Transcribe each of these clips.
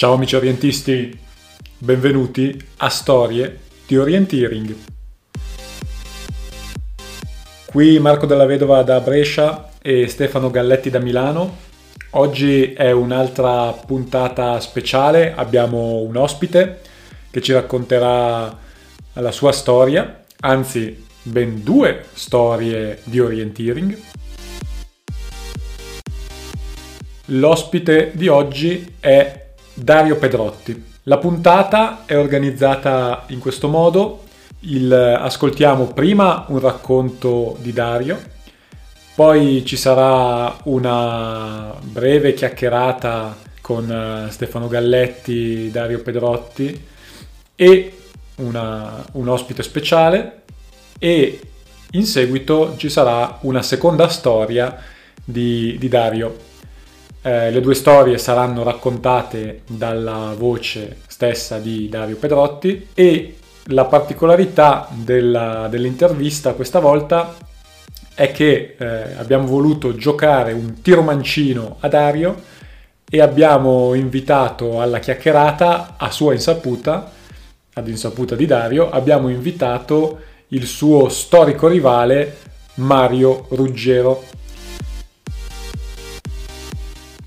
Ciao amici orientisti, benvenuti a Storie di Orienteering. Qui Marco della Vedova da Brescia e Stefano Galletti da Milano. Oggi è un'altra puntata speciale, abbiamo un ospite che ci racconterà la sua storia, anzi ben due storie di Orienteering. L'ospite di oggi è Dario Pedrotti. La puntata è organizzata in questo modo. Il, ascoltiamo prima un racconto di Dario, poi ci sarà una breve chiacchierata con eh, Stefano Galletti, Dario Pedrotti e una, un ospite speciale e in seguito ci sarà una seconda storia di, di Dario eh, le due storie saranno raccontate dalla voce stessa di Dario Pedrotti e la particolarità della, dell'intervista questa volta è che eh, abbiamo voluto giocare un tiro mancino a Dario e abbiamo invitato alla chiacchierata, a sua insaputa, ad insaputa di Dario, abbiamo invitato il suo storico rivale Mario Ruggero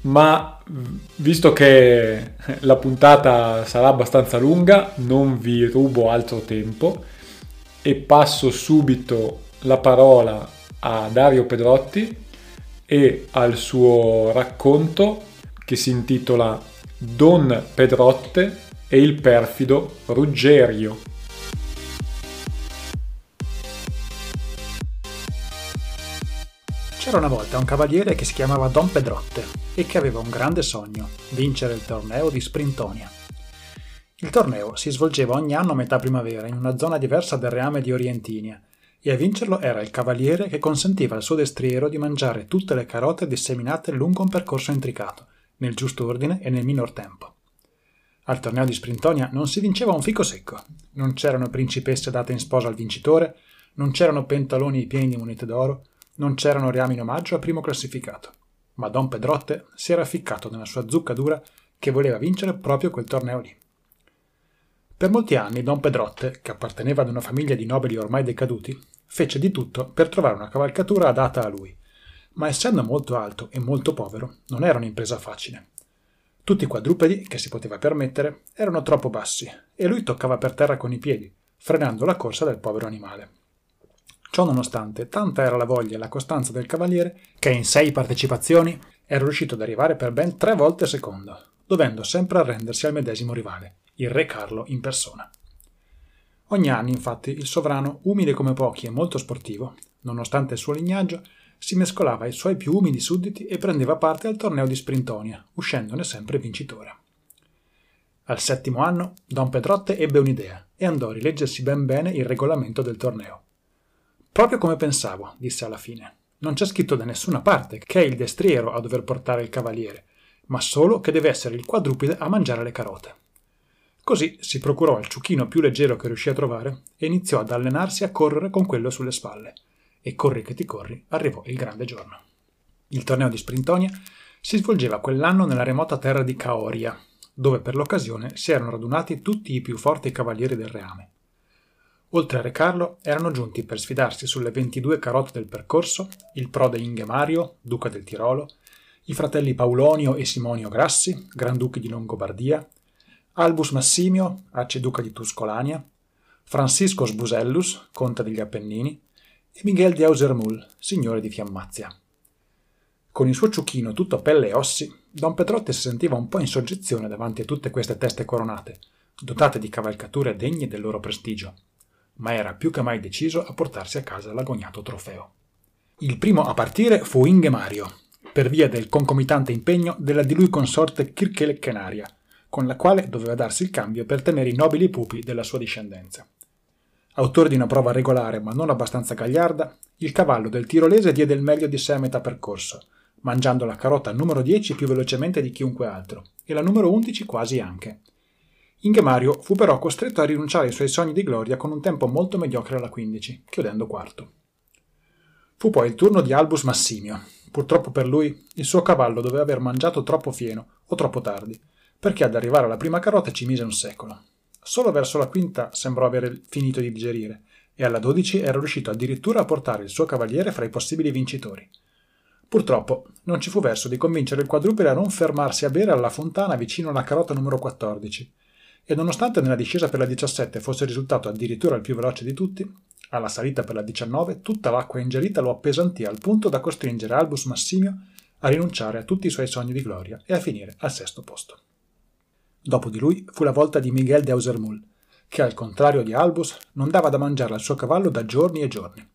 ma visto che la puntata sarà abbastanza lunga, non vi rubo altro tempo e passo subito la parola a Dario Pedrotti e al suo racconto che si intitola Don Pedrotte e il perfido Ruggerio. C'era una volta un cavaliere che si chiamava Don Pedrotte e che aveva un grande sogno, vincere il torneo di Sprintonia. Il torneo si svolgeva ogni anno a metà primavera in una zona diversa del reame di Orientinia e a vincerlo era il cavaliere che consentiva al suo destriero di mangiare tutte le carote disseminate lungo un percorso intricato, nel giusto ordine e nel minor tempo. Al torneo di Sprintonia non si vinceva un fico secco, non c'erano principesse date in sposa al vincitore, non c'erano pentaloni pieni di monete d'oro, non c'erano reami in omaggio al primo classificato, ma Don Pedrotte si era ficcato nella sua zucca dura che voleva vincere proprio quel torneo lì. Per molti anni Don Pedrotte, che apparteneva ad una famiglia di nobili ormai decaduti, fece di tutto per trovare una cavalcatura adatta a lui, ma essendo molto alto e molto povero, non era un'impresa facile. Tutti i quadrupedi che si poteva permettere erano troppo bassi e lui toccava per terra con i piedi, frenando la corsa del povero animale. Ciò nonostante, tanta era la voglia e la costanza del cavaliere che in sei partecipazioni era riuscito ad arrivare per ben tre volte secondo, dovendo sempre arrendersi al medesimo rivale, il re Carlo in persona. Ogni anno, infatti, il sovrano, umile come pochi e molto sportivo, nonostante il suo lignaggio, si mescolava ai suoi più umili sudditi e prendeva parte al torneo di Sprintonia, uscendone sempre vincitore. Al settimo anno, Don Pedrotte ebbe un'idea e andò a rileggersi ben bene il regolamento del torneo. Proprio come pensavo, disse alla fine. Non c'è scritto da nessuna parte che è il destriero a dover portare il cavaliere, ma solo che deve essere il quadrupede a mangiare le carote. Così si procurò il ciuchino più leggero che riuscì a trovare e iniziò ad allenarsi a correre con quello sulle spalle. E corri che ti corri, arrivò il grande giorno. Il torneo di Sprintonia si svolgeva quell'anno nella remota terra di Caoria, dove per l'occasione si erano radunati tutti i più forti cavalieri del reame. Oltre a Re Carlo erano giunti per sfidarsi sulle 22 carote del percorso il prode Inghemario, duca del Tirolo, i fratelli Paulonio e Simonio Grassi, granduchi di Longobardia, Albus Massimio, arciduca di Tuscolania, Francisco Sbusellus, conte degli Appennini, e Miguel di Ausermul, signore di Fiammazia. Con il suo ciuchino tutto pelle e ossi, Don Petrotte si sentiva un po' in soggezione davanti a tutte queste teste coronate, dotate di cavalcature degne del loro prestigio ma era più che mai deciso a portarsi a casa l'agognato trofeo. Il primo a partire fu Inge Mario, per via del concomitante impegno della di lui consorte Kirkeleckenaria, con la quale doveva darsi il cambio per tenere i nobili pupi della sua discendenza. Autore di una prova regolare ma non abbastanza gagliarda, il cavallo del tirolese diede il meglio di sé a metà percorso, mangiando la carota numero 10 più velocemente di chiunque altro, e la numero 11 quasi anche, Inghemario fu però costretto a rinunciare ai suoi sogni di gloria con un tempo molto mediocre alla 15, chiudendo quarto. Fu poi il turno di Albus Massimio. Purtroppo per lui, il suo cavallo doveva aver mangiato troppo fieno o troppo tardi, perché ad arrivare alla prima carota ci mise un secolo. Solo verso la quinta sembrò aver finito di digerire, e alla dodici era riuscito addirittura a portare il suo cavaliere fra i possibili vincitori. Purtroppo non ci fu verso di convincere il quadrupede a non fermarsi a bere alla fontana vicino alla carota numero 14, e nonostante nella discesa per la 17 fosse risultato addirittura il più veloce di tutti, alla salita per la 19 tutta l'acqua ingerita lo appesantì al punto da costringere Albus Massimio a rinunciare a tutti i suoi sogni di gloria e a finire al sesto posto. Dopo di lui fu la volta di Miguel de Ausermul, che al contrario di Albus non dava da mangiare al suo cavallo da giorni e giorni.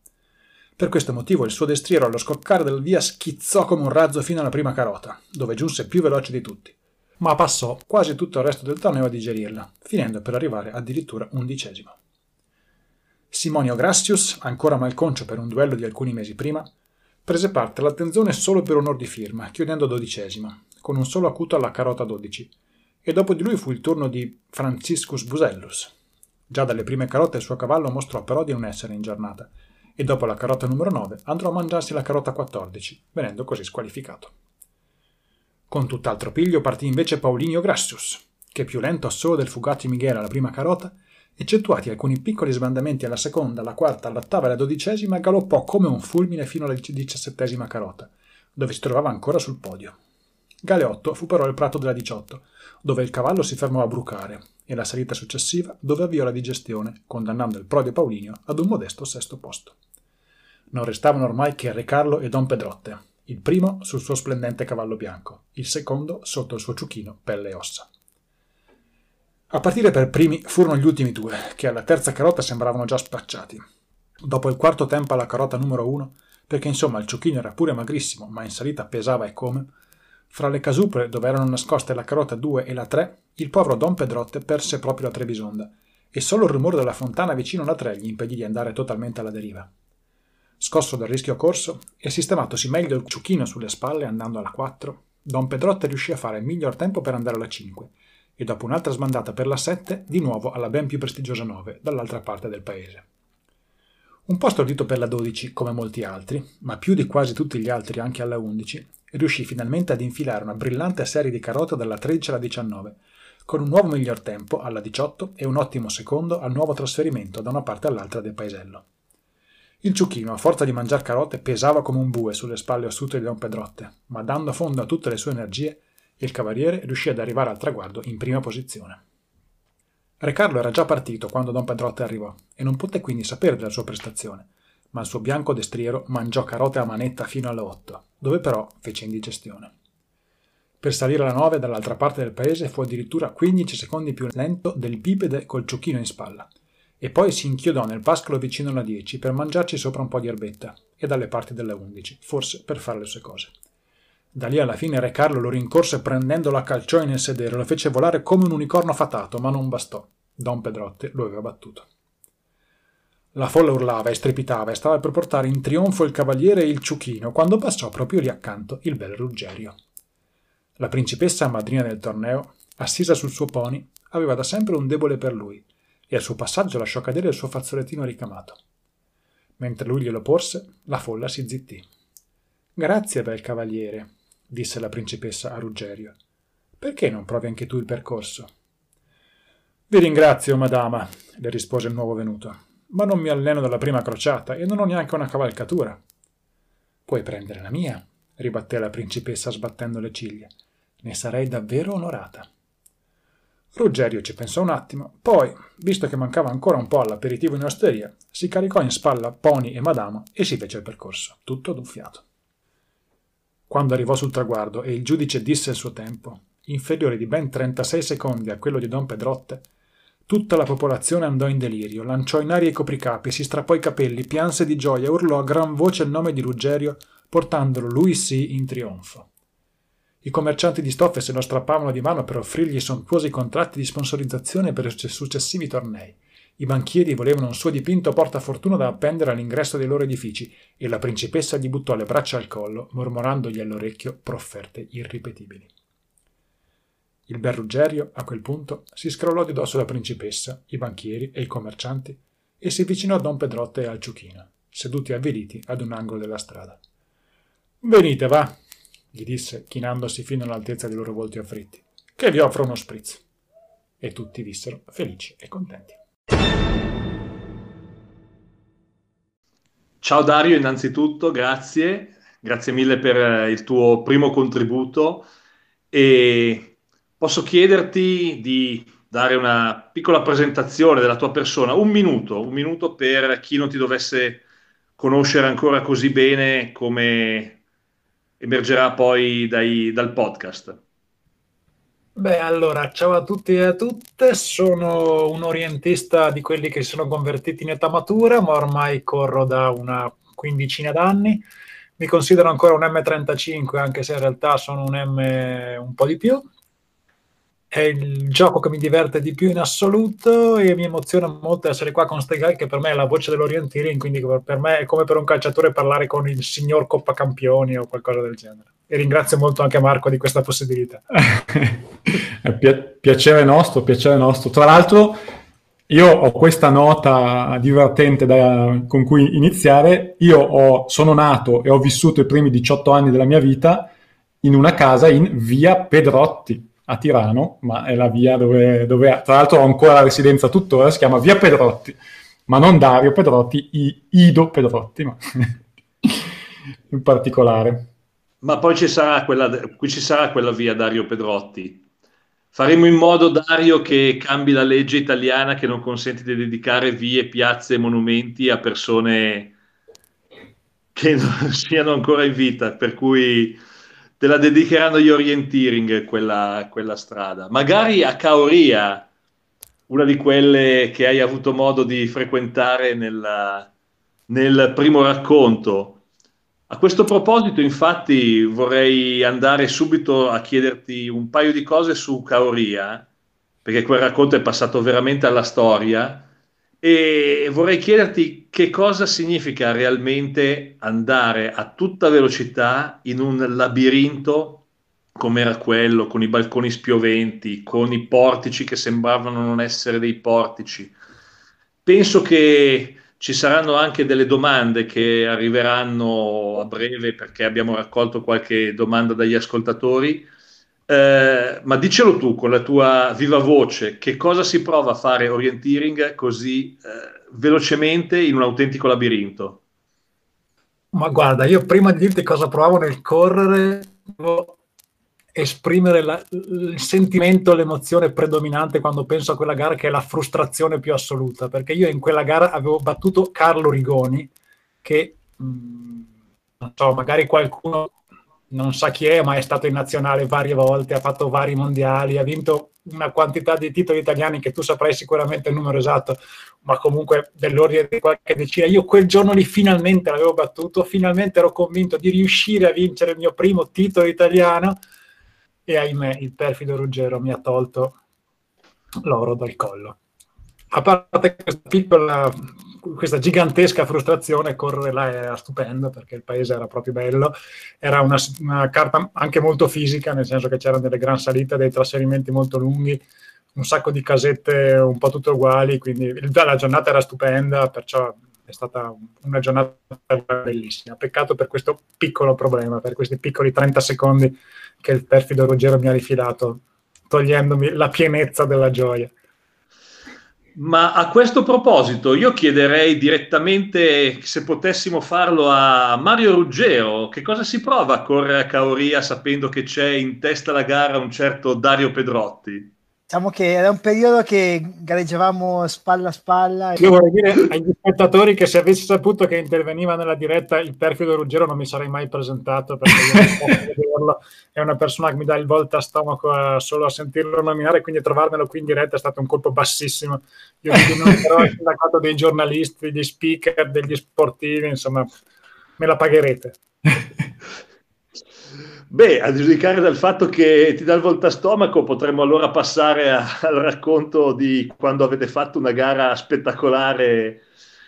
Per questo motivo il suo destriero allo scoccare del via schizzò come un razzo fino alla prima carota, dove giunse più veloce di tutti, ma passò quasi tutto il resto del torneo a digerirla, finendo per arrivare addirittura undicesimo. Simonio Gracius, ancora malconcio per un duello di alcuni mesi prima, prese parte all'attenzione solo per onor di firma, chiudendo dodicesimo, con un solo acuto alla carota 12, e dopo di lui fu il turno di Franciscus Busellus. Già dalle prime carote il suo cavallo mostrò però di non essere in giornata, e dopo la carota numero 9 andrò a mangiarsi la carota 14, venendo così squalificato. Con tutt'altro piglio partì invece Paulinio Gracius, che più lento solo del Fugatti Miguel alla prima carota, eccettuati alcuni piccoli sbandamenti alla seconda, alla quarta, all'ottava e alla dodicesima, galoppò come un fulmine fino alla diciassettesima carota, dove si trovava ancora sul podio. Galeotto fu però il prato della 18, dove il cavallo si fermò a brucare, e la salita successiva, dove avviò la digestione, condannando il prode Paulinio ad un modesto sesto posto. Non restavano ormai che Re Carlo e Don Pedrotte, il primo sul suo splendente cavallo bianco, il secondo sotto il suo ciuchino pelle e ossa. A partire per primi furono gli ultimi due, che alla terza carota sembravano già spacciati. Dopo il quarto tempo alla carota numero uno, perché insomma il ciuchino era pure magrissimo, ma in salita pesava e come, fra le casuple dove erano nascoste la carota 2 e la 3, il povero Don Pedrotte perse proprio la Trebisonda, e solo il rumore della fontana vicino alla 3 gli impedì di andare totalmente alla deriva. Scosso dal rischio corso e sistematosi meglio il ciuchino sulle spalle andando alla 4, Don Pedrotte riuscì a fare il miglior tempo per andare alla 5 e dopo un'altra smandata per la 7 di nuovo alla ben più prestigiosa 9 dall'altra parte del paese. Un po' stordito per la 12 come molti altri, ma più di quasi tutti gli altri anche alla 11, riuscì finalmente ad infilare una brillante serie di carote dalla 13 alla 19, con un nuovo miglior tempo alla 18 e un ottimo secondo al nuovo trasferimento da una parte all'altra del paesello. Il ciuchino, a forza di mangiar carote, pesava come un bue sulle spalle ossute di Don Pedrotte, ma dando fondo a tutte le sue energie, il cavaliere riuscì ad arrivare al traguardo in prima posizione. Re Carlo era già partito quando Don Pedrotte arrivò e non poté quindi sapere della sua prestazione, ma il suo bianco destriero mangiò carote a manetta fino alle 8, dove però fece indigestione. Per salire alla 9 dall'altra parte del paese fu addirittura 15 secondi più lento del bipede col ciuchino in spalla, e poi si inchiodò nel pascolo vicino alla 10 per mangiarci sopra un po' di erbetta, e dalle parti della 11, forse per fare le sue cose. Da lì alla fine Re Carlo lo rincorse prendendolo a calcioni nel sedere, lo fece volare come un unicorno fatato, ma non bastò. Don Pedrotte lo aveva battuto. La folla urlava e strepitava e stava per portare in trionfo il cavaliere e il ciuchino, quando passò proprio lì accanto il bel Ruggerio. La principessa madrina del torneo, assisa sul suo pony, aveva da sempre un debole per lui, e al suo passaggio lasciò cadere il suo fazzolettino ricamato. Mentre lui glielo porse, la folla si zittì. Grazie, bel cavaliere, disse la principessa a Ruggerio. Perché non provi anche tu il percorso? Vi ringrazio, madama, le rispose il nuovo venuto, ma non mi alleno dalla prima crociata e non ho neanche una cavalcatura. Puoi prendere la mia, ribatté la principessa sbattendo le ciglia. Ne sarei davvero onorata. Ruggerio ci pensò un attimo, poi, visto che mancava ancora un po' all'aperitivo in osteria, si caricò in spalla Pony e Madama e si fece il percorso, tutto ad un fiato. Quando arrivò sul traguardo e il giudice disse il suo tempo, inferiore di ben 36 secondi a quello di Don Pedrotte, tutta la popolazione andò in delirio, lanciò in aria i copricapi, si strappò i capelli, pianse di gioia urlò a gran voce il nome di Ruggerio, portandolo lui sì in trionfo. I commercianti di stoffe se lo strappavano di mano per offrirgli sontuosi contratti di sponsorizzazione per successivi tornei. I banchieri volevano un suo dipinto portafortuna da appendere all'ingresso dei loro edifici e la principessa gli buttò le braccia al collo, mormorandogli all'orecchio profferte irripetibili. Il bel Ruggerio, a quel punto, si scrollò di dosso la principessa, i banchieri e i commercianti e si avvicinò a Don Pedrotte e al Ciuchino, seduti avviliti ad un angolo della strada. Venite, va, gli disse, chinandosi fino all'altezza dei loro volti affritti. che vi offro uno spritz. E tutti vissero felici e contenti. Ciao Dario, innanzitutto grazie, grazie mille per il tuo primo contributo e posso chiederti di dare una piccola presentazione della tua persona, un minuto, un minuto per chi non ti dovesse conoscere ancora così bene come emergerà poi dai, dal podcast. Beh, allora, ciao a tutti e a tutte, sono un orientista di quelli che sono convertiti in età matura, ma ormai corro da una quindicina d'anni. Mi considero ancora un M35, anche se in realtà sono un M un po' di più è il gioco che mi diverte di più in assoluto e mi emoziona molto essere qua con Stegai che per me è la voce dell'orienteering quindi per me è come per un calciatore parlare con il signor Coppa Campioni o qualcosa del genere. E ringrazio molto anche Marco di questa possibilità. Pi- piacere nostro, piacere nostro. Tra l'altro io ho questa nota divertente da, con cui iniziare. Io ho, sono nato e ho vissuto i primi 18 anni della mia vita in una casa in via Pedrotti a Tirano, ma è la via dove, dove tra l'altro ho ancora la residenza tuttora, si chiama via Pedrotti, ma non Dario Pedrotti, I, Ido Pedrotti, ma in particolare. Ma poi ci sarà, quella, qui ci sarà quella via Dario Pedrotti. Faremo in modo, Dario, che cambi la legge italiana che non consente di dedicare vie, piazze e monumenti a persone che non siano ancora in vita, per cui te la dedicheranno gli orienteering quella, quella strada. Magari a Caoria, una di quelle che hai avuto modo di frequentare nella, nel primo racconto. A questo proposito, infatti, vorrei andare subito a chiederti un paio di cose su Caoria, perché quel racconto è passato veramente alla storia e vorrei chiederti che cosa significa realmente andare a tutta velocità in un labirinto come era quello, con i balconi spioventi, con i portici che sembravano non essere dei portici. Penso che ci saranno anche delle domande che arriveranno a breve perché abbiamo raccolto qualche domanda dagli ascoltatori eh, ma dicelo tu con la tua viva voce, che cosa si prova a fare orienteering così eh, velocemente in un autentico labirinto? Ma guarda, io prima di dirti cosa provavo nel correre, esprimere la, il sentimento, l'emozione predominante quando penso a quella gara che è la frustrazione più assoluta, perché io in quella gara avevo battuto Carlo Rigoni, che mh, mm, non so, magari qualcuno non sa chi è, ma è stato in nazionale varie volte, ha fatto vari mondiali, ha vinto una quantità di titoli italiani che tu saprai sicuramente il numero esatto, ma comunque dell'ordine di qualche decina. Io quel giorno lì finalmente l'avevo battuto, finalmente ero convinto di riuscire a vincere il mio primo titolo italiano e ahimè il perfido Ruggero mi ha tolto l'oro dal collo. A parte questa piccola questa gigantesca frustrazione, correre là era stupendo perché il paese era proprio bello, era una, una, carta anche molto fisica, nel senso che c'erano delle gran salite, dei trasferimenti molto lunghi, un sacco di casette un po' tutte uguali, quindi la giornata era stupenda, perciò è stata una giornata bellissima. Peccato per questo piccolo problema, per questi piccoli 30 secondi che il perfido Ruggero mi ha rifilato, togliendomi la pienezza della gioia. Ma a questo proposito, io chiederei direttamente se potessimo farlo a Mario Ruggero, che cosa si prova a correre a Caoria sapendo che c'è in testa alla gara un certo Dario Pedrotti? Diciamo che era un periodo che gareggiavamo spalla a spalla. Io vorrei dire agli spettatori che se avessi saputo che interveniva nella diretta il perfido Ruggero non mi sarei mai presentato perché vederlo. è una persona che mi dà il volta a stomaco a, solo a sentirlo nominare, quindi trovarmelo qui in diretta è stato un colpo bassissimo. Io non però il sindacato dei giornalisti, degli speaker, degli sportivi, insomma, me la pagherete. Beh, a giudicare dal fatto che ti dà il voltastomaco, potremmo allora passare a, al racconto di quando avete fatto una gara spettacolare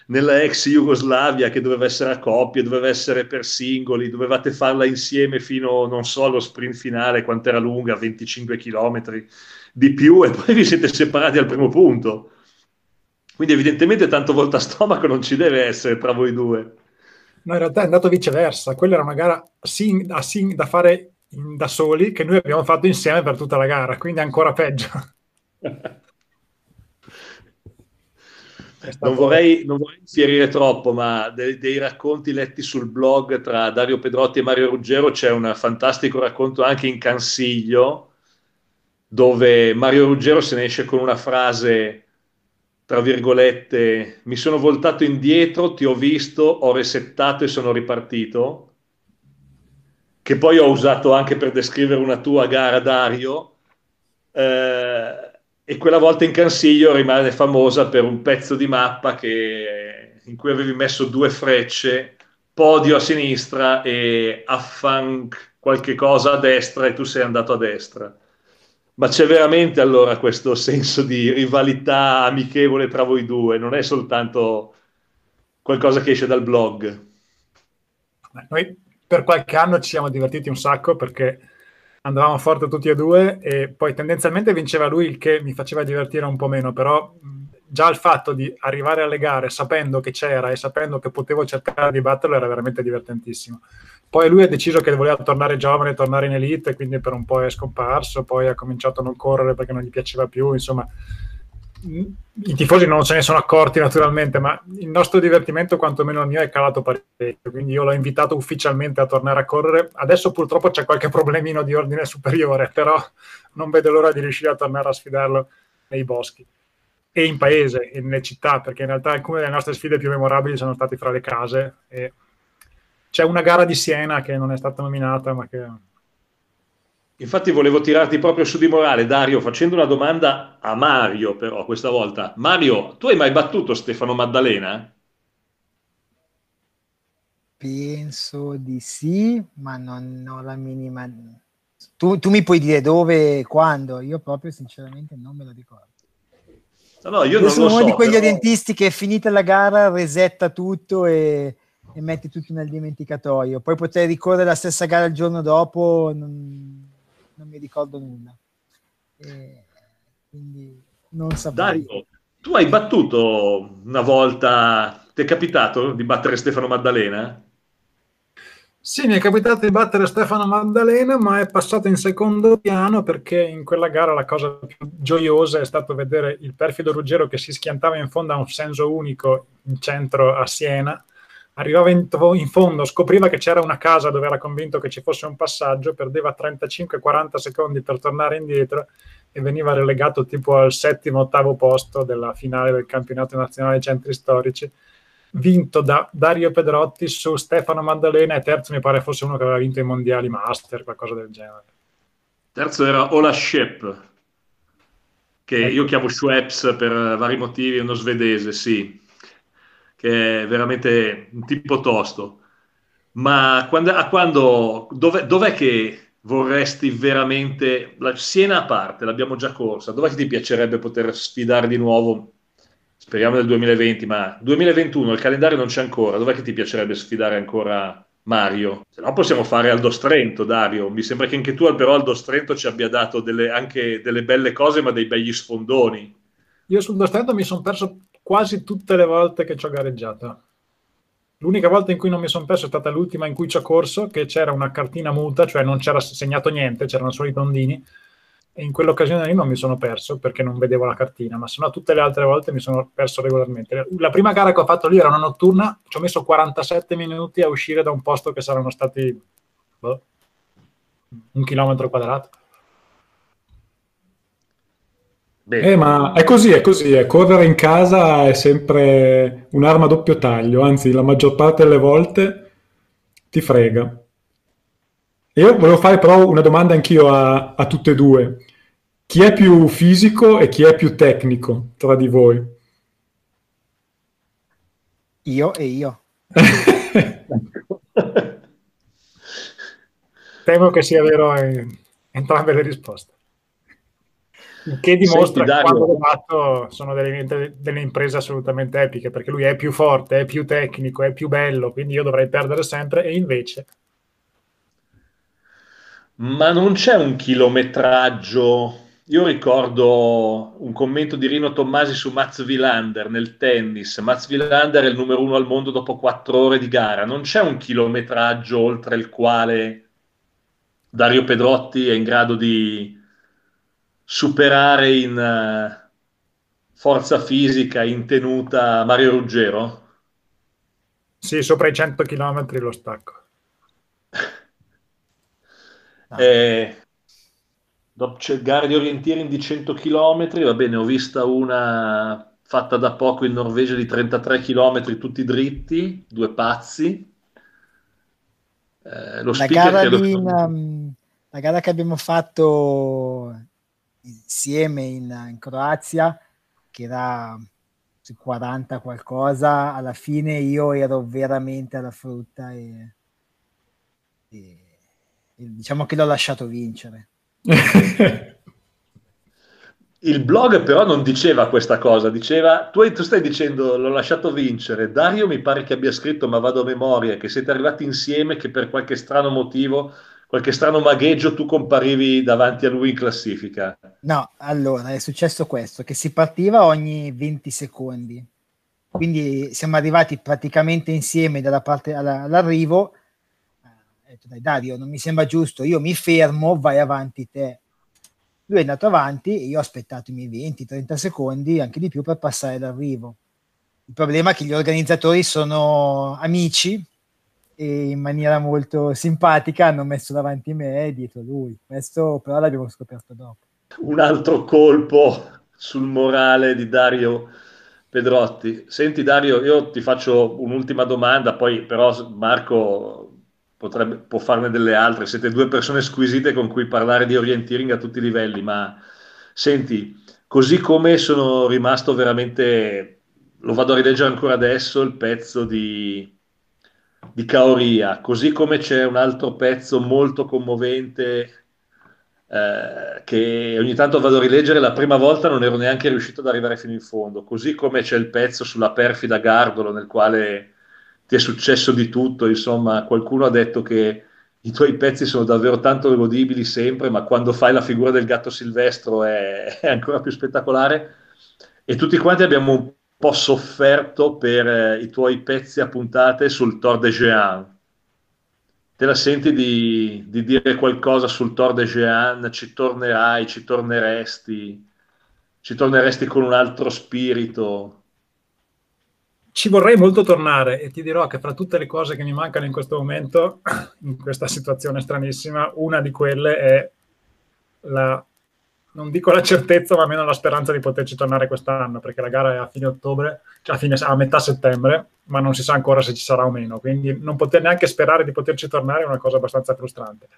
nella ex Jugoslavia che doveva essere a coppie, doveva essere per singoli, dovevate farla insieme fino, non so, allo sprint finale, quanto era lunga, 25 km di più, e poi vi siete separati al primo punto. Quindi evidentemente tanto voltastomaco non ci deve essere tra voi due. No, in realtà è andato viceversa. Quella era una gara sing- da, sing- da, fare in, da soli che noi abbiamo fatto insieme per tutta la gara, quindi ancora peggio. Non vorrei, non vorrei infierire troppo, ma dei, dei, racconti letti sul blog tra Dario Pedrotti e Mario Ruggero c'è un fantastico racconto anche in Cansiglio, dove Mario Ruggero se ne esce con una frase, tra virgolette, mi sono voltato indietro, ti ho visto, ho resettato e sono ripartito, che poi ho usato anche per descrivere una tua gara, Dario. Eh, e quella volta in Cansiglio rimane famosa per un pezzo di mappa che, in cui avevi messo due frecce, podio a sinistra e affan qualche cosa a destra e tu sei andato a destra. Ma c'è veramente allora questo senso di rivalità amichevole tra voi due, non è soltanto qualcosa che esce dal blog. Noi per qualche anno ci siamo divertiti un sacco perché andavamo forte tutti e due e poi tendenzialmente vinceva lui il che mi faceva divertire un po' meno, però già il fatto di arrivare alle gare sapendo che c'era e sapendo che potevo cercare di batterlo era veramente divertentissimo. Poi lui ha deciso che voleva tornare giovane, tornare in elite, quindi per un po' è scomparso, poi ha cominciato a non correre perché non gli piaceva più, insomma i tifosi non se ne sono accorti naturalmente, ma il nostro divertimento, quantomeno il mio, è calato parecchio. Quindi io l'ho invitato ufficialmente a tornare a correre. Adesso purtroppo c'è qualche problemino di ordine superiore, però non vedo l'ora di riuscire a tornare a sfidarlo nei boschi e in paese e nelle città, perché in realtà alcune delle nostre sfide più memorabili sono state fra le case. E c'è una gara di Siena che non è stata nominata, ma che Infatti volevo tirarti proprio su di morale, Dario, facendo una domanda a Mario, però questa volta. Mario, tu hai mai battuto Stefano Maddalena? Penso di sì, ma non ho la minima... Tu, tu mi puoi dire dove e quando? Io proprio sinceramente non me lo ricordo. No, no, io, io sono uno so, di quegli però... orientisti che finita la gara resetta tutto e, e mette tutto nel dimenticatoio. Poi potrei ricorrere la stessa gara il giorno dopo... Non non mi ricordo nulla. E quindi non saprei. Dario, tu hai battuto una volta, ti è capitato di battere Stefano Maddalena? Sì, mi è capitato di battere Stefano Maddalena, ma è passato in secondo piano perché in quella gara la cosa più gioiosa è stato vedere il perfido Ruggero che si schiantava in fondo a un senso unico in centro a Siena arrivava in, in, fondo, scopriva che c'era una casa dove era convinto che ci fosse un passaggio, perdeva 35-40 secondi per tornare indietro e veniva relegato tipo al settimo, ottavo posto della finale del campionato nazionale centri storici, vinto da Dario Pedrotti su Stefano Maddalena e terzo mi pare fosse uno che aveva vinto i mondiali master, qualcosa del genere. Terzo era Ola Shep, che io chiamo Schweppes per vari motivi, uno svedese, sì che è veramente un tipo tosto. Ma quando, a quando dov'è, dov'è che vorresti veramente, la Siena a parte, l'abbiamo già corsa, dov'è che ti piacerebbe poter sfidare di nuovo? Speriamo nel 2020, ma 2021 il calendario non c'è ancora, dov'è che ti piacerebbe sfidare ancora Mario? Se no possiamo fare Aldo Strento, Dario. Mi sembra che anche tu però Aldo Strento ci abbia dato delle, anche delle belle cose, ma dei begli sfondoni. Io sul Strento mi sono perso quasi tutte le volte che ci ho gareggiato. L'unica volta in cui non mi sono perso è stata l'ultima in cui ci ho corso, che c'era una cartina multa, cioè non c'era segnato niente, c'erano solo i tondini, e in quell'occasione lì non mi sono perso perché non vedevo la cartina, ma se no tutte le altre volte mi sono perso regolarmente. La prima gara che ho fatto lì era una notturna, ci ho messo 47 minuti a uscire da un posto che saranno stati boh, un chilometro quadrato. Eh, ma è così, è così. Eh. Correre in casa è sempre un'arma a doppio taglio, anzi, la maggior parte delle volte ti frega. Io volevo fare però una domanda anch'io a, a tutte e due. Chi è più fisico e chi è più tecnico tra di voi? Io e io. Temo che sia vero entrambe le risposte che dimostra Senti, che quando fatto sono delle, delle, imprese assolutamente epiche perché lui è più forte, è più tecnico, è più bello, quindi io dovrei perdere sempre e invece ma non c'è un chilometraggio io ricordo un commento di Rino Tommasi su Mats Wilander nel tennis. Mats Wilander è il numero uno al mondo dopo quattro ore di gara. Non c'è un chilometraggio oltre il quale Dario Pedrotti è in grado di superare in uh, forza fisica, in tenuta Mario Ruggero? Sì, sopra i 100 km lo stacco. eh, dopo c'è gare di orienteering di 100 km, va bene, ho vista una fatta da poco in Norvegia di 33 km tutti dritti, due pazzi. Eh, lo la, gara di, in, um, la gara che abbiamo fatto insieme in, in Croazia, che era 40 qualcosa, alla fine io ero veramente alla frutta e, e, e diciamo che l'ho lasciato vincere. Il blog però non diceva questa cosa, diceva, tu, tu, stai dicendo l'ho lasciato vincere, Dario mi pare che abbia scritto, ma vado a memoria, che siete arrivati insieme, che per qualche strano motivo, qualche strano magheggio, tu comparivi davanti a lui in classifica. No, allora è successo questo, che si partiva ogni 20 secondi, quindi siamo arrivati praticamente insieme dalla parte alla, all'arrivo, ho detto dai Dario non mi sembra giusto, io mi fermo, vai avanti te lui è andato avanti e io ho aspettato i miei 20-30 secondi, anche di più, per passare l'arrivo. Il problema è che gli organizzatori sono amici e in maniera molto simpatica hanno messo davanti me e dietro lui. Questo però l'abbiamo scoperto dopo. Un altro colpo sul morale di Dario Pedrotti. Senti Dario, io ti faccio un'ultima domanda, poi però Marco potrebbe, può farne delle altre. Siete due persone squisite con cui parlare di orienteering a tutti i livelli, ma senti, così come sono rimasto veramente, lo vado a rileggere ancora adesso, il pezzo di, di Caoria, così come c'è un altro pezzo molto commovente eh, che ogni tanto vado a rileggere, la prima volta non ero neanche riuscito ad arrivare fino in fondo, così come c'è il pezzo sulla perfida Gardolo nel quale ti è successo di tutto, insomma, qualcuno ha detto che i tuoi pezzi sono davvero tanto godibili sempre, ma quando fai la figura del gatto silvestro è, è ancora più spettacolare. E tutti quanti abbiamo un po' sofferto per eh, i tuoi pezzi a puntate sul Tour de Jean. Te la senti di, di dire qualcosa sul Tour de Jean? Ci tornerai, ci torneresti, ci torneresti con un altro spirito? ci vorrei molto tornare e ti dirò che fra tutte le cose che mi mancano in questo momento, in questa situazione stranissima, una di quelle è la, non dico la certezza, ma almeno la speranza di poterci tornare quest'anno, perché la gara è a fine ottobre, cioè a, fine, a metà settembre, ma non si sa ancora se ci sarà o meno, quindi non poter neanche sperare di poterci tornare è una cosa abbastanza frustrante.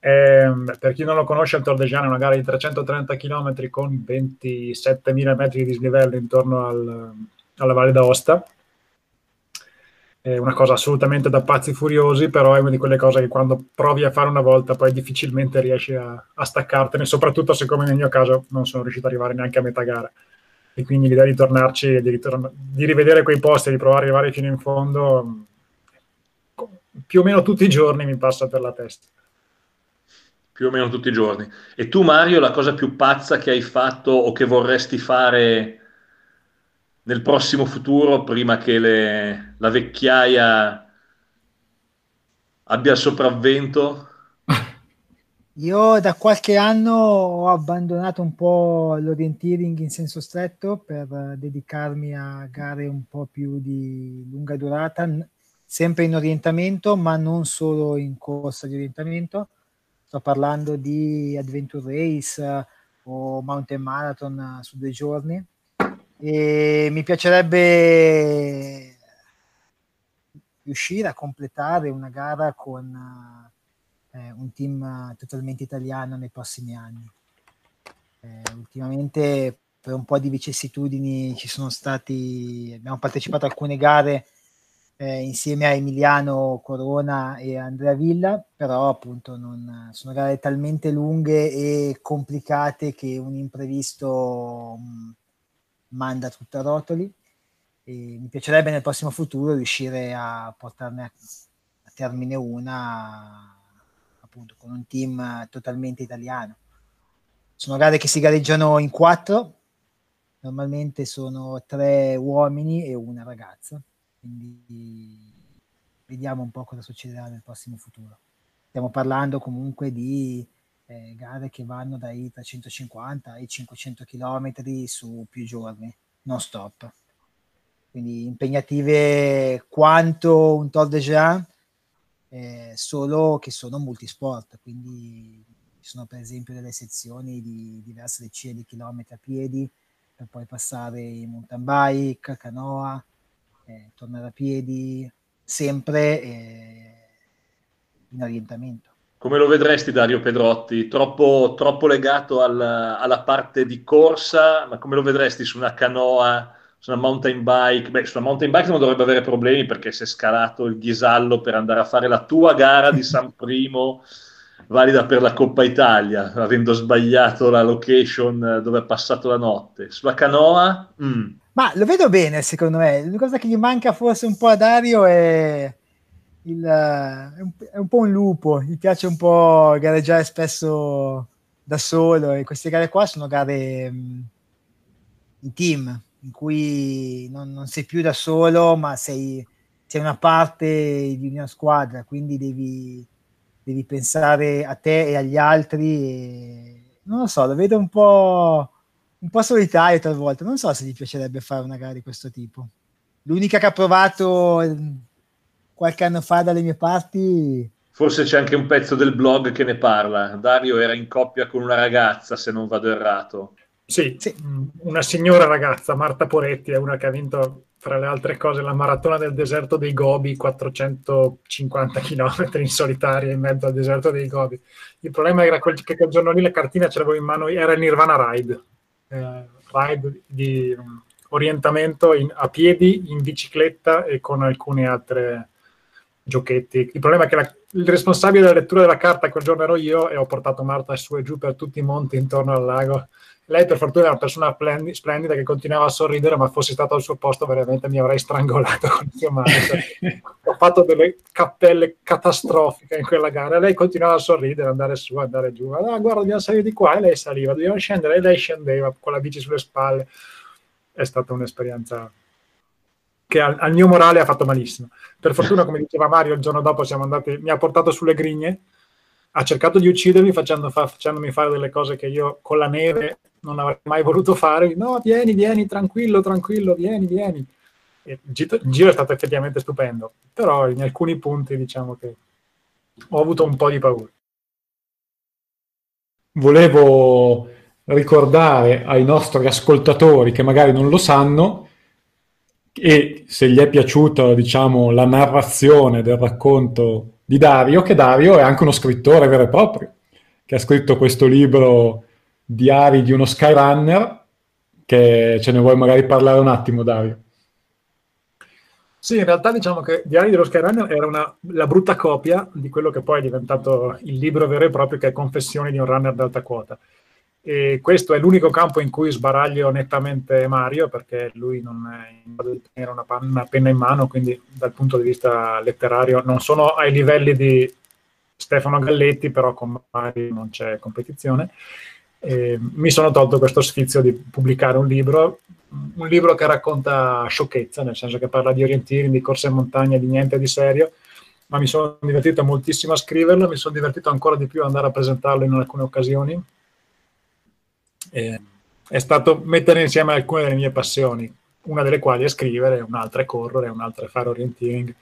E, ehm, per chi non lo conosce, il Tor de Jean è una gara di 330 km con 27.000 metri di dislivello intorno al alla Valle d'Aosta. È una cosa assolutamente da pazzi furiosi, però è una di quelle cose che quando provi a fare una volta poi difficilmente riesci a, a staccartene, soprattutto se come nel mio caso non sono riuscito ad arrivare neanche a metà gara. E quindi l'idea di tornarci di, ritorn- di rivedere quei posti e di provare ad arrivare fino in fondo, più o meno tutti i giorni mi passa per la testa più o meno tutti i giorni. E tu, Mario, la cosa più pazza che hai fatto o che vorresti fare nel prossimo futuro, prima che le, la vecchiaia abbia sopravvento? Io da qualche anno ho abbandonato un po' l'orienteering in senso stretto per dedicarmi a gare un po' più di lunga durata, sempre in orientamento, ma non solo in corsa di orientamento. Sto parlando di adventure race o mountain marathon su due giorni e mi piacerebbe riuscire a completare una gara con eh, un team totalmente italiano nei prossimi anni. Eh, ultimamente per un po' di vicissitudini ci sono stati, abbiamo partecipato a alcune gare eh, insieme a Emiliano Corona e Andrea Villa, però appunto non, sono gare talmente lunghe e complicate che un imprevisto mh, manda tutto a rotoli. E mi piacerebbe nel prossimo futuro riuscire a portarne a, termine una appunto con un team totalmente italiano. Sono gare che si gareggiano in quattro, normalmente sono tre uomini e una ragazza, quindi vediamo un po' cosa succederà nel prossimo futuro. stiamo parlando comunque di eh, gare che vanno dai 350 ai 500 km su più giorni, non stop. Quindi impegnative quanto un Tour de Jean, eh, solo che sono multisport, quindi ci sono per esempio delle sezioni di diverse decine di chilometri a piedi, per poi passare in mountain bike, canoa, eh, tornare a piedi, sempre eh, in orientamento. Come lo vedresti Dario Pedrotti? Troppo, troppo legato al, alla parte di corsa, ma come lo vedresti su una canoa, su una mountain bike? Beh, sulla mountain bike non dovrebbe avere problemi perché si è scalato il ghisallo per andare a fare la tua gara di San Primo valida per la Coppa Italia, avendo sbagliato la location dove ha passato la notte. Sulla canoa? Mm. Ma lo vedo bene, secondo me. L'unica cosa che gli manca forse un po' a Dario è, il, è, un, è un po' un lupo. Gli piace un po' gareggiare spesso da solo e queste gare qua sono gare mh, in team, in cui non, non, sei più da solo, ma sei, sei una parte di una squadra, quindi devi devi pensare a te e agli altri. E... Non lo so, lo vedo un po', un po' solitario talvolta. Non so se gli piacerebbe fare una gara di questo tipo. L'unica che ha provato mm, qualche anno fa dalle mie parti. Forse c'è anche un pezzo del blog che ne parla. Dario era in coppia con una ragazza, se non vado errato. Sì, sì. Mm, una signora ragazza, Marta Poretti, è una che ha vinto fra le altre cose, la maratona del deserto dei Gobi, 450 km in solitaria in mezzo al deserto dei Gobi. Il problema era quel, che quel giorno lì la cartina ce l'avevo in mano, era il Nirvana Ride, eh, ride di um, orientamento in, a piedi, in bicicletta e con alcune altre giochetti. Il problema è che la, il responsabile della lettura della carta quel giorno ero io e ho portato Marta su e giù per tutti i monti intorno al lago lei per fortuna è una persona splendida che continuava a sorridere, ma fossi stato al suo posto veramente mi avrei strangolato con il mano. Ho fatto delle cappelle catastrofiche in quella gara. Lei continuava a sorridere, andare su, andare giù. Ah, guarda, dobbiamo salire di qua e lei saliva, dobbiamo scendere e lei scendeva con la bici sulle spalle. È stata un'esperienza che al, al mio morale ha fatto malissimo. Per fortuna, come diceva Mario, il giorno dopo andati, mi ha portato sulle grigne ha cercato di uccidermi facendo fa, facendomi fare delle cose che io con la neve non avrei mai voluto fare. No, vieni, vieni, tranquillo, tranquillo, vieni, vieni. il giro è stato effettivamente stupendo, però in alcuni punti diciamo che ho avuto un po' di paura. Volevo ricordare ai nostri ascoltatori che magari non lo sanno e se gli è piaciuta diciamo la narrazione del racconto di Dario che Dario è anche uno scrittore vero e proprio che ha scritto questo libro Diari di uno Skyrunner, che ce ne vuoi magari parlare un attimo, Dario? Sì, in realtà diciamo che Diari dello Skyrunner era una, la brutta copia di quello che poi è diventato il libro vero e proprio che è Confessioni di un runner d'alta quota. E questo è l'unico campo in cui sbaraglio nettamente Mario, perché lui non è in grado di tenere una, penna in mano, quindi dal punto di vista letterario non sono ai livelli di Stefano Galletti, però con Mario non c'è competizione. E mi sono tolto questo sfizio di pubblicare un libro, un libro che racconta sciocchezza, nel senso che parla di orientini, di corse in montagna, di niente di serio, ma mi sono divertito moltissimo a scriverlo, mi sono divertito ancora di più ad andare a presentarlo in alcune occasioni. E è stato mettere insieme alcune delle mie passioni, una delle quali è scrivere, un'altra è correre, un'altra è fare orienteering,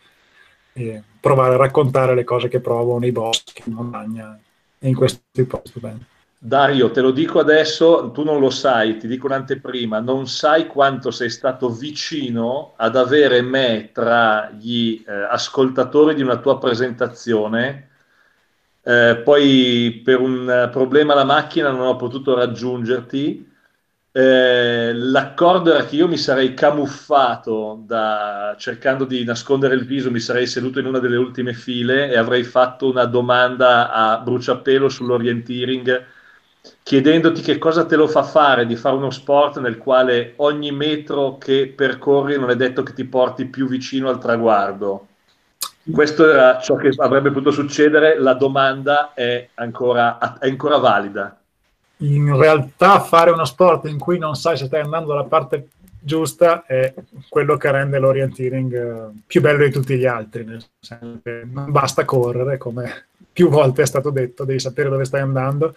e provare a raccontare le cose che provo nei boschi, in montagna e in questi posti stupendi. Dario, te lo dico adesso, tu non lo sai, ti dico un'anteprima, non sai quanto sei stato vicino ad avere me tra gli eh, ascoltatori di una tua presentazione, eh, poi per un problema alla macchina non ho potuto raggiungerti, eh, l'accordo era che io mi sarei camuffato da, cercando di nascondere il viso, mi sarei seduto in una delle ultime file e avrei fatto una domanda a bruciapelo sull'orienteering chiedendoti che cosa te lo fa fare di fare uno sport nel quale ogni metro che percorri non è detto che ti porti più vicino al traguardo. Questo era ciò che avrebbe potuto succedere, la domanda è ancora, è ancora valida. In realtà fare uno sport in cui non sai se stai andando dalla parte giusta è quello che rende l'orienteering eh, più bello di tutti gli altri. Nel senso che non basta correre, come più volte è stato detto, devi sapere dove stai andando.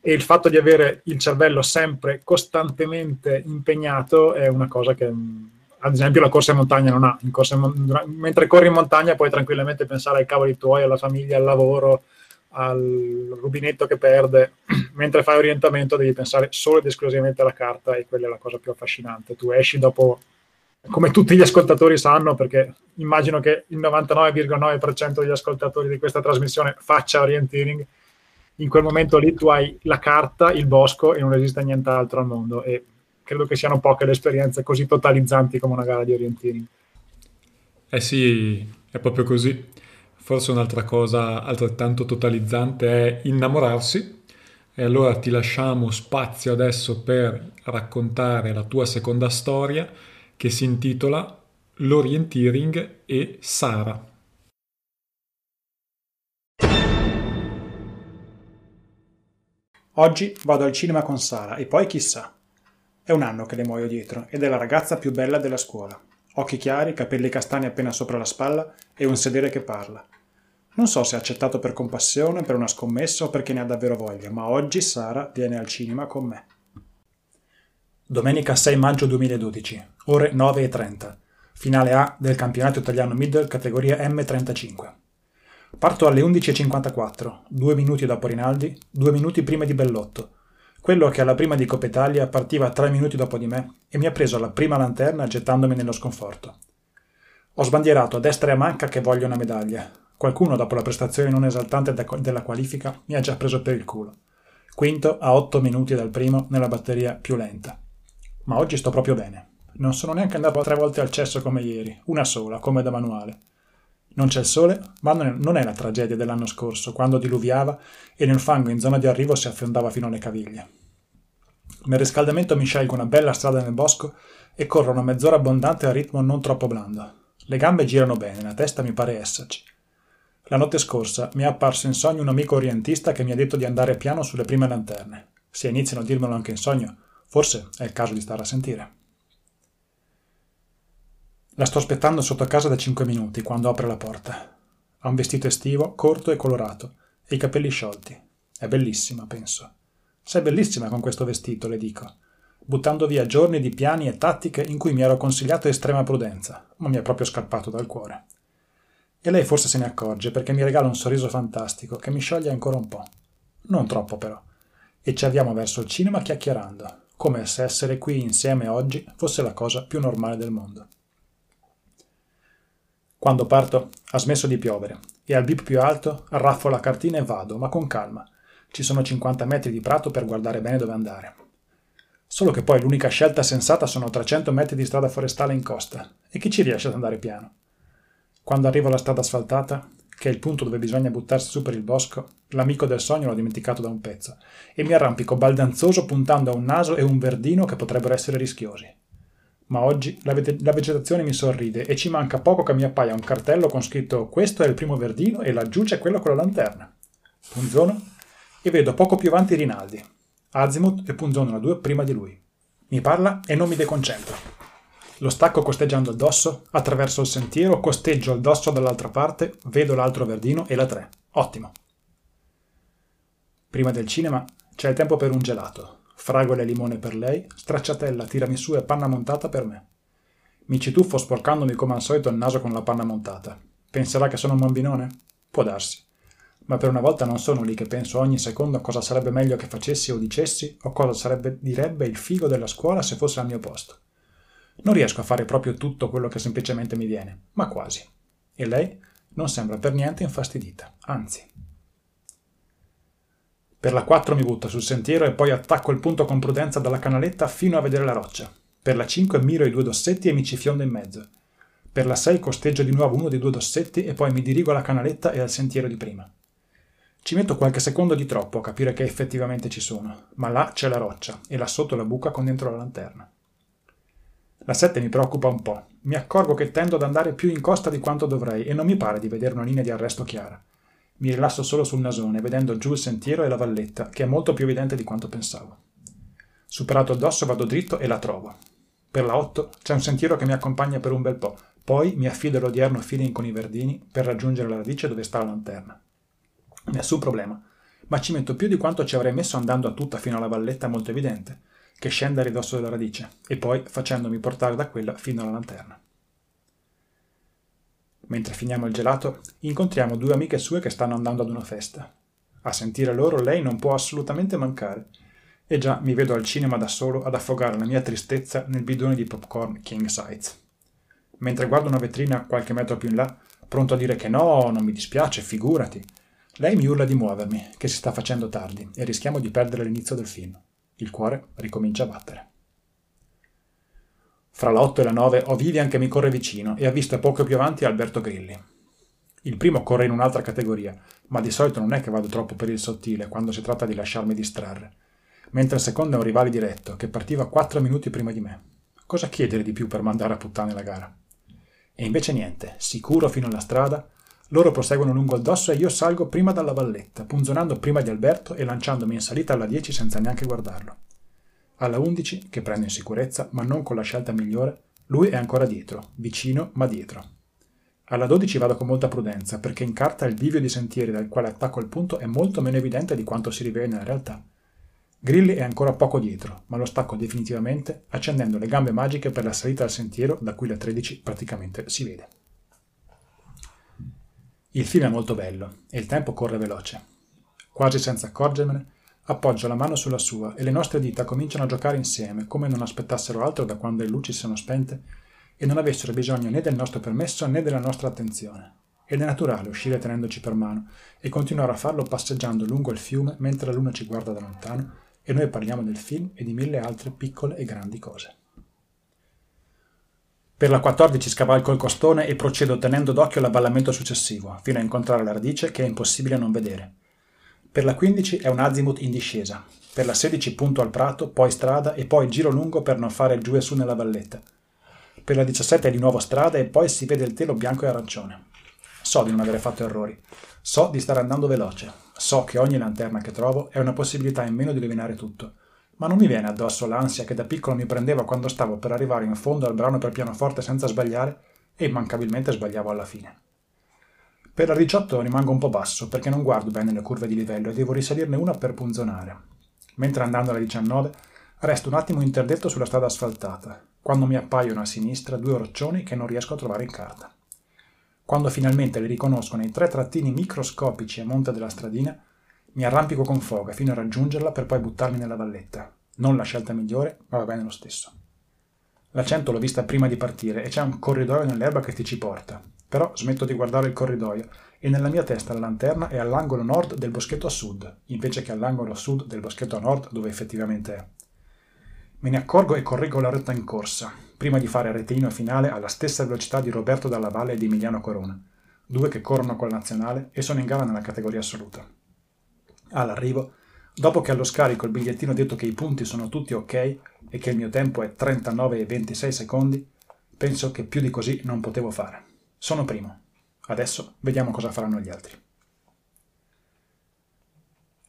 E il fatto di avere il cervello sempre costantemente impegnato è una cosa che, ad esempio, la corsa in montagna non ha. In mentre corri in montagna puoi tranquillamente pensare ai cavoli tuoi, alla famiglia, al lavoro, al rubinetto che perde, mentre fai orientamento devi pensare solo ed esclusivamente alla carta e quella è la cosa più affascinante. Tu esci dopo, come tutti gli ascoltatori sanno, perché immagino che il 99,9% degli ascoltatori di questa trasmissione faccia orienteering, in quel momento lì tu hai la carta, il bosco e non esiste nient'altro al mondo e credo che siano poche le esperienze così totalizzanti come una gara di orienteering. Eh sì, è proprio così. Forse un'altra cosa altrettanto totalizzante è innamorarsi. E allora ti lasciamo spazio adesso per raccontare la tua seconda storia che si intitola L'orienteering e Sara. Oggi vado al cinema con Sara e poi chissà. È un anno che le muoio dietro ed è la ragazza più bella della scuola. Occhi chiari, capelli castani appena sopra la spalla e un sedere che parla. Non so se ha accettato per compassione, per una scommessa o perché ne ha davvero voglia, ma oggi Sara viene al cinema con me. Domenica 6 maggio 2012, ore 9.30. Finale A del campionato italiano middle categoria M35. Parto alle 11.54, due minuti dopo Rinaldi, due minuti prima di Bellotto. Quello che alla prima di Coppa Italia partiva tre minuti dopo di me e mi ha preso la prima lanterna gettandomi nello sconforto. Ho sbandierato a destra e a manca che voglio una medaglia, Qualcuno, dopo la prestazione non esaltante della qualifica, mi ha già preso per il culo. Quinto a 8 minuti dal primo nella batteria più lenta. Ma oggi sto proprio bene. Non sono neanche andato tre volte al cesso come ieri, una sola, come da manuale. Non c'è il sole, ma non è la tragedia dell'anno scorso, quando diluviava e nel fango in zona di arrivo si affondava fino alle caviglie. Nel riscaldamento mi scelgo una bella strada nel bosco e corro una mezz'ora abbondante a ritmo non troppo blando. Le gambe girano bene, la testa mi pare esserci. La notte scorsa mi è apparso in sogno un amico orientista che mi ha detto di andare piano sulle prime lanterne. Se iniziano a dirmelo anche in sogno, forse è il caso di stare a sentire. La sto aspettando sotto casa da cinque minuti quando apre la porta. Ha un vestito estivo, corto e colorato, e i capelli sciolti. È bellissima, penso. Sei bellissima con questo vestito, le dico, buttando via giorni di piani e tattiche in cui mi ero consigliato estrema prudenza, ma mi è proprio scappato dal cuore. E lei forse se ne accorge perché mi regala un sorriso fantastico che mi scioglie ancora un po'. Non troppo però. E ci avviamo verso il cinema chiacchierando, come se essere qui insieme oggi fosse la cosa più normale del mondo. Quando parto ha smesso di piovere e al bip più alto arraffo la cartina e vado, ma con calma. Ci sono 50 metri di prato per guardare bene dove andare. Solo che poi l'unica scelta sensata sono 300 metri di strada forestale in costa e chi ci riesce ad andare piano? Quando arrivo alla strada asfaltata, che è il punto dove bisogna buttarsi su per il bosco, l'amico del sogno l'ho dimenticato da un pezzo e mi arrampico baldanzoso puntando a un naso e un verdino che potrebbero essere rischiosi. Ma oggi la, ve- la vegetazione mi sorride e ci manca poco che mi appaia un cartello con scritto questo è il primo verdino e laggiù c'è quello con la lanterna. Punzono e vedo poco più avanti Rinaldi. Azimuth e punzonano due prima di lui. Mi parla e non mi deconcentro. Lo stacco costeggiando addosso, attraverso il sentiero, costeggio addosso dall'altra parte, vedo l'altro verdino e la 3. Ottimo. Prima del cinema c'è il tempo per un gelato. Fragole e limone per lei, stracciatella, tiramisù e panna montata per me. Mi ci tuffo sporcandomi come al solito il naso con la panna montata. Penserà che sono un bambinone? Può darsi. Ma per una volta non sono lì che penso ogni secondo cosa sarebbe meglio che facessi o dicessi o cosa sarebbe, direbbe il figo della scuola se fosse al mio posto. Non riesco a fare proprio tutto quello che semplicemente mi viene, ma quasi. E lei non sembra per niente infastidita, anzi. Per la 4 mi butto sul sentiero e poi attacco il punto con prudenza dalla canaletta fino a vedere la roccia. Per la 5 miro i due dossetti e mi ci fiondo in mezzo. Per la 6 costeggio di nuovo uno dei due dossetti e poi mi dirigo alla canaletta e al sentiero di prima. Ci metto qualche secondo di troppo a capire che effettivamente ci sono, ma là c'è la roccia e là sotto la buca con dentro la lanterna. La 7 mi preoccupa un po'. Mi accorgo che tendo ad andare più in costa di quanto dovrei e non mi pare di vedere una linea di arresto chiara. Mi rilasso solo sul nasone, vedendo giù il sentiero e la valletta, che è molto più evidente di quanto pensavo. Superato il dosso vado dritto e la trovo. Per la 8 c'è un sentiero che mi accompagna per un bel po', poi mi affido all'odierno feeling con i verdini per raggiungere la radice dove sta la lanterna. Nessun problema, ma ci metto più di quanto ci avrei messo andando a tutta fino alla valletta molto evidente, che scende a ridosso della radice, e poi facendomi portare da quella fino alla lanterna. Mentre finiamo il gelato, incontriamo due amiche sue che stanno andando ad una festa. A sentire loro lei non può assolutamente mancare. E già mi vedo al cinema da solo ad affogare la mia tristezza nel bidone di popcorn King Size. Mentre guardo una vetrina qualche metro più in là, pronto a dire che no, non mi dispiace, figurati. Lei mi urla di muovermi, che si sta facendo tardi e rischiamo di perdere l'inizio del film. Il cuore ricomincia a battere. Fra l'8 e la 9 ho Vivian che mi corre vicino e ha visto poco più avanti Alberto Grilli. Il primo corre in un'altra categoria, ma di solito non è che vado troppo per il sottile quando si tratta di lasciarmi distrarre, mentre il secondo è un rivale diretto che partiva 4 minuti prima di me. Cosa chiedere di più per mandare a puttane la gara? E invece niente, sicuro fino alla strada, loro proseguono lungo il dosso e io salgo prima dalla valletta, punzonando prima di Alberto e lanciandomi in salita alla 10 senza neanche guardarlo. Alla 11, che prendo in sicurezza, ma non con la scelta migliore, lui è ancora dietro, vicino ma dietro. Alla 12 vado con molta prudenza, perché in carta il bivio di sentieri dal quale attacco il punto è molto meno evidente di quanto si riveli nella realtà. Grilli è ancora poco dietro, ma lo stacco definitivamente accendendo le gambe magiche per la salita al sentiero da cui la 13 praticamente si vede. Il film è molto bello e il tempo corre veloce. Quasi senza accorgermene, Appoggio la mano sulla sua e le nostre dita cominciano a giocare insieme, come non aspettassero altro da quando le luci sono spente e non avessero bisogno né del nostro permesso né della nostra attenzione. Ed è naturale uscire tenendoci per mano e continuare a farlo passeggiando lungo il fiume mentre la luna ci guarda da lontano e noi parliamo del film e di mille altre piccole e grandi cose. Per la 14 scavalco il costone e procedo tenendo d'occhio l'avvallamento successivo, fino a incontrare la radice che è impossibile non vedere. Per la 15 è un azimut in discesa. Per la 16 punto al prato, poi strada e poi giro lungo per non fare giù e su nella valletta. Per la 17 è di nuovo strada e poi si vede il telo bianco e arancione. So di non avere fatto errori. So di stare andando veloce. So che ogni lanterna che trovo è una possibilità in meno di rovinare tutto. Ma non mi viene addosso l'ansia che da piccolo mi prendeva quando stavo per arrivare in fondo al brano per pianoforte senza sbagliare e immancabilmente sbagliavo alla fine. Per la 18 rimango un po' basso perché non guardo bene le curve di livello e devo risalirne una per punzonare. Mentre andando alla 19 resto un attimo interdetto sulla strada asfaltata, quando mi appaiono a sinistra due roccioni che non riesco a trovare in carta. Quando finalmente li riconosco nei tre trattini microscopici a monte della stradina, mi arrampico con foga fino a raggiungerla per poi buttarmi nella valletta. Non la scelta migliore, ma va bene lo stesso. La 100 l'ho vista prima di partire e c'è un corridoio nell'erba che ti ci porta. Però smetto di guardare il corridoio e nella mia testa la lanterna è all'angolo nord del boschetto a sud, invece che all'angolo sud del boschetto a nord dove effettivamente è. Me ne accorgo e correggo la retta in corsa, prima di fare retino finale alla stessa velocità di Roberto Dalla Valle e di Emiliano Corona, due che corrono con la nazionale e sono in gara nella categoria assoluta. All'arrivo, dopo che allo scarico il bigliettino ha detto che i punti sono tutti ok e che il mio tempo è 39 e 26 secondi, penso che più di così non potevo fare. Sono primo. Adesso vediamo cosa faranno gli altri.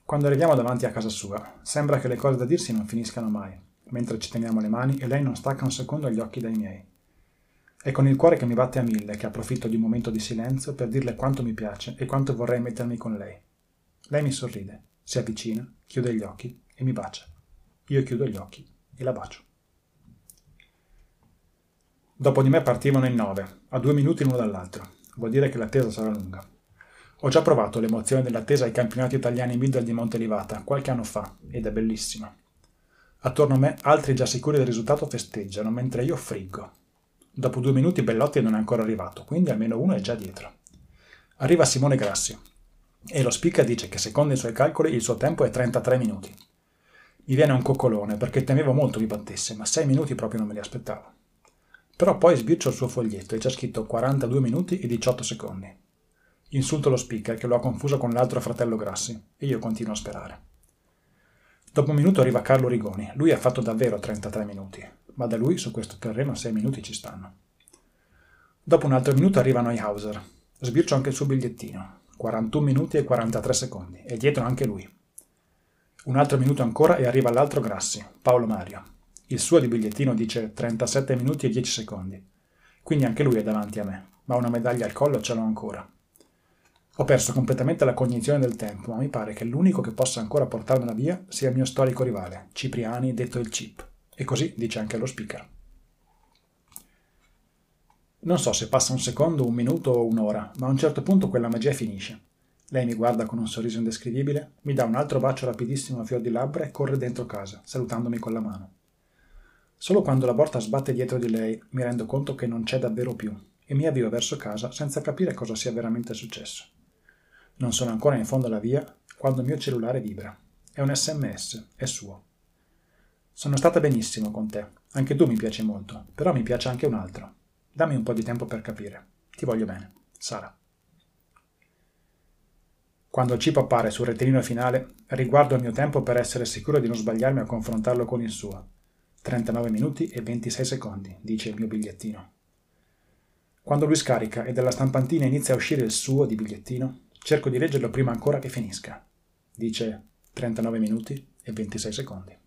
Quando arriviamo davanti a casa sua, sembra che le cose da dirsi non finiscano mai, mentre ci teniamo le mani e lei non stacca un secondo gli occhi dai miei. È con il cuore che mi batte a mille che approfitto di un momento di silenzio per dirle quanto mi piace e quanto vorrei mettermi con lei. Lei mi sorride, si avvicina, chiude gli occhi e mi bacia. Io chiudo gli occhi e la bacio. Dopo di me partivano in nove, a due minuti l'uno dall'altro. Vuol dire che l'attesa sarà lunga. Ho già provato l'emozione dell'attesa ai campionati italiani middle di Montelivata qualche anno fa, ed è bellissima. Attorno a me altri già sicuri del risultato festeggiano, mentre io friggo. Dopo due minuti Bellotti non è ancora arrivato, quindi almeno uno è già dietro. Arriva Simone Grassi, e lo speaker dice che secondo i suoi calcoli il suo tempo è 33 minuti. Mi viene un coccolone perché temevo molto mi battesse, ma 6 minuti proprio non me li aspettavo. Però poi sbircio il suo foglietto e c'è scritto 42 minuti e 18 secondi. Insulto lo speaker che lo ha confuso con l'altro fratello Grassi e io continuo a sperare. Dopo un minuto arriva Carlo Rigoni. Lui ha fatto davvero 33 minuti, ma da lui su questo terreno 6 minuti ci stanno. Dopo un altro minuto arriva Neuhauser. Sbircio anche il suo bigliettino. 41 minuti e 43 secondi. E dietro anche lui. Un altro minuto ancora e arriva l'altro Grassi, Paolo Mario. Il suo di bigliettino dice 37 minuti e 10 secondi. Quindi anche lui è davanti a me, ma una medaglia al collo ce l'ho ancora. Ho perso completamente la cognizione del tempo, ma mi pare che l'unico che possa ancora portarmela via sia il mio storico rivale, Cipriani, detto il Chip. E così dice anche lo speaker. Non so se passa un secondo, un minuto o un'ora, ma a un certo punto quella magia finisce. Lei mi guarda con un sorriso indescrivibile, mi dà un altro bacio rapidissimo a fior di labbra e corre dentro casa, salutandomi con la mano. Solo quando la porta sbatte dietro di lei mi rendo conto che non c'è davvero più e mi avvio verso casa senza capire cosa sia veramente successo. Non sono ancora in fondo alla via quando il mio cellulare vibra. È un sms, è suo. Sono stata benissimo con te, anche tu mi piaci molto, però mi piace anche un altro. Dammi un po' di tempo per capire. Ti voglio bene. Sara. Quando il chip appare sul rettilineo finale, riguardo il mio tempo per essere sicuro di non sbagliarmi a confrontarlo con il suo. 39 minuti e 26 secondi, dice il mio bigliettino. Quando lui scarica e dalla stampantina inizia a uscire il suo di bigliettino, cerco di leggerlo prima ancora che finisca. Dice 39 minuti e 26 secondi.